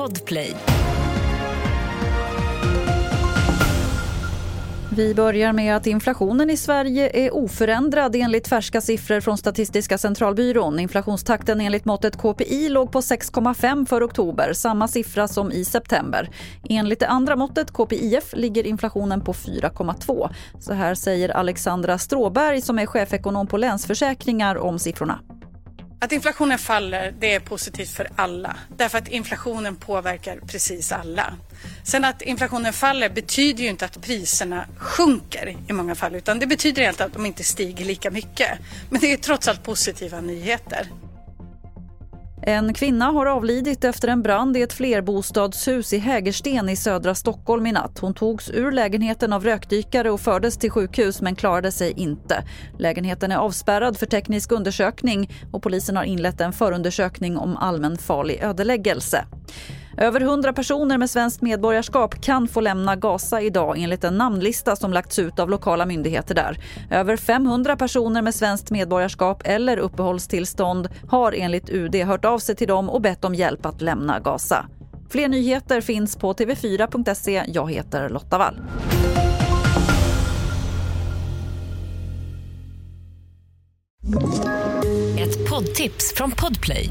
Podplay. Vi börjar med att inflationen i Sverige är oförändrad enligt färska siffror från Statistiska centralbyrån. Inflationstakten enligt måttet KPI låg på 6,5 för oktober, samma siffra som i september. Enligt det andra måttet, KPIF, ligger inflationen på 4,2. Så här säger Alexandra Stråberg som är chefekonom på Länsförsäkringar om siffrorna. Att inflationen faller det är positivt för alla. Därför att inflationen påverkar precis alla. Sen att inflationen faller betyder ju inte att priserna sjunker i många fall. Utan det betyder helt att de inte stiger lika mycket. Men det är trots allt positiva nyheter. En kvinna har avlidit efter en brand i ett flerbostadshus i Hägersten i södra Stockholm i natt. Hon togs ur lägenheten av rökdykare och fördes till sjukhus men klarade sig inte. Lägenheten är avspärrad för teknisk undersökning och polisen har inlett en förundersökning om allmänfarlig ödeläggelse. Över 100 personer med svenskt medborgarskap kan få lämna Gaza idag enligt en namnlista som lagts ut av lokala myndigheter där. Över 500 personer med svenskt medborgarskap eller uppehållstillstånd har enligt UD hört av sig till dem och bett om hjälp att lämna Gaza. Fler nyheter finns på tv4.se. Jag heter Lotta Wall. Ett poddtips från Podplay.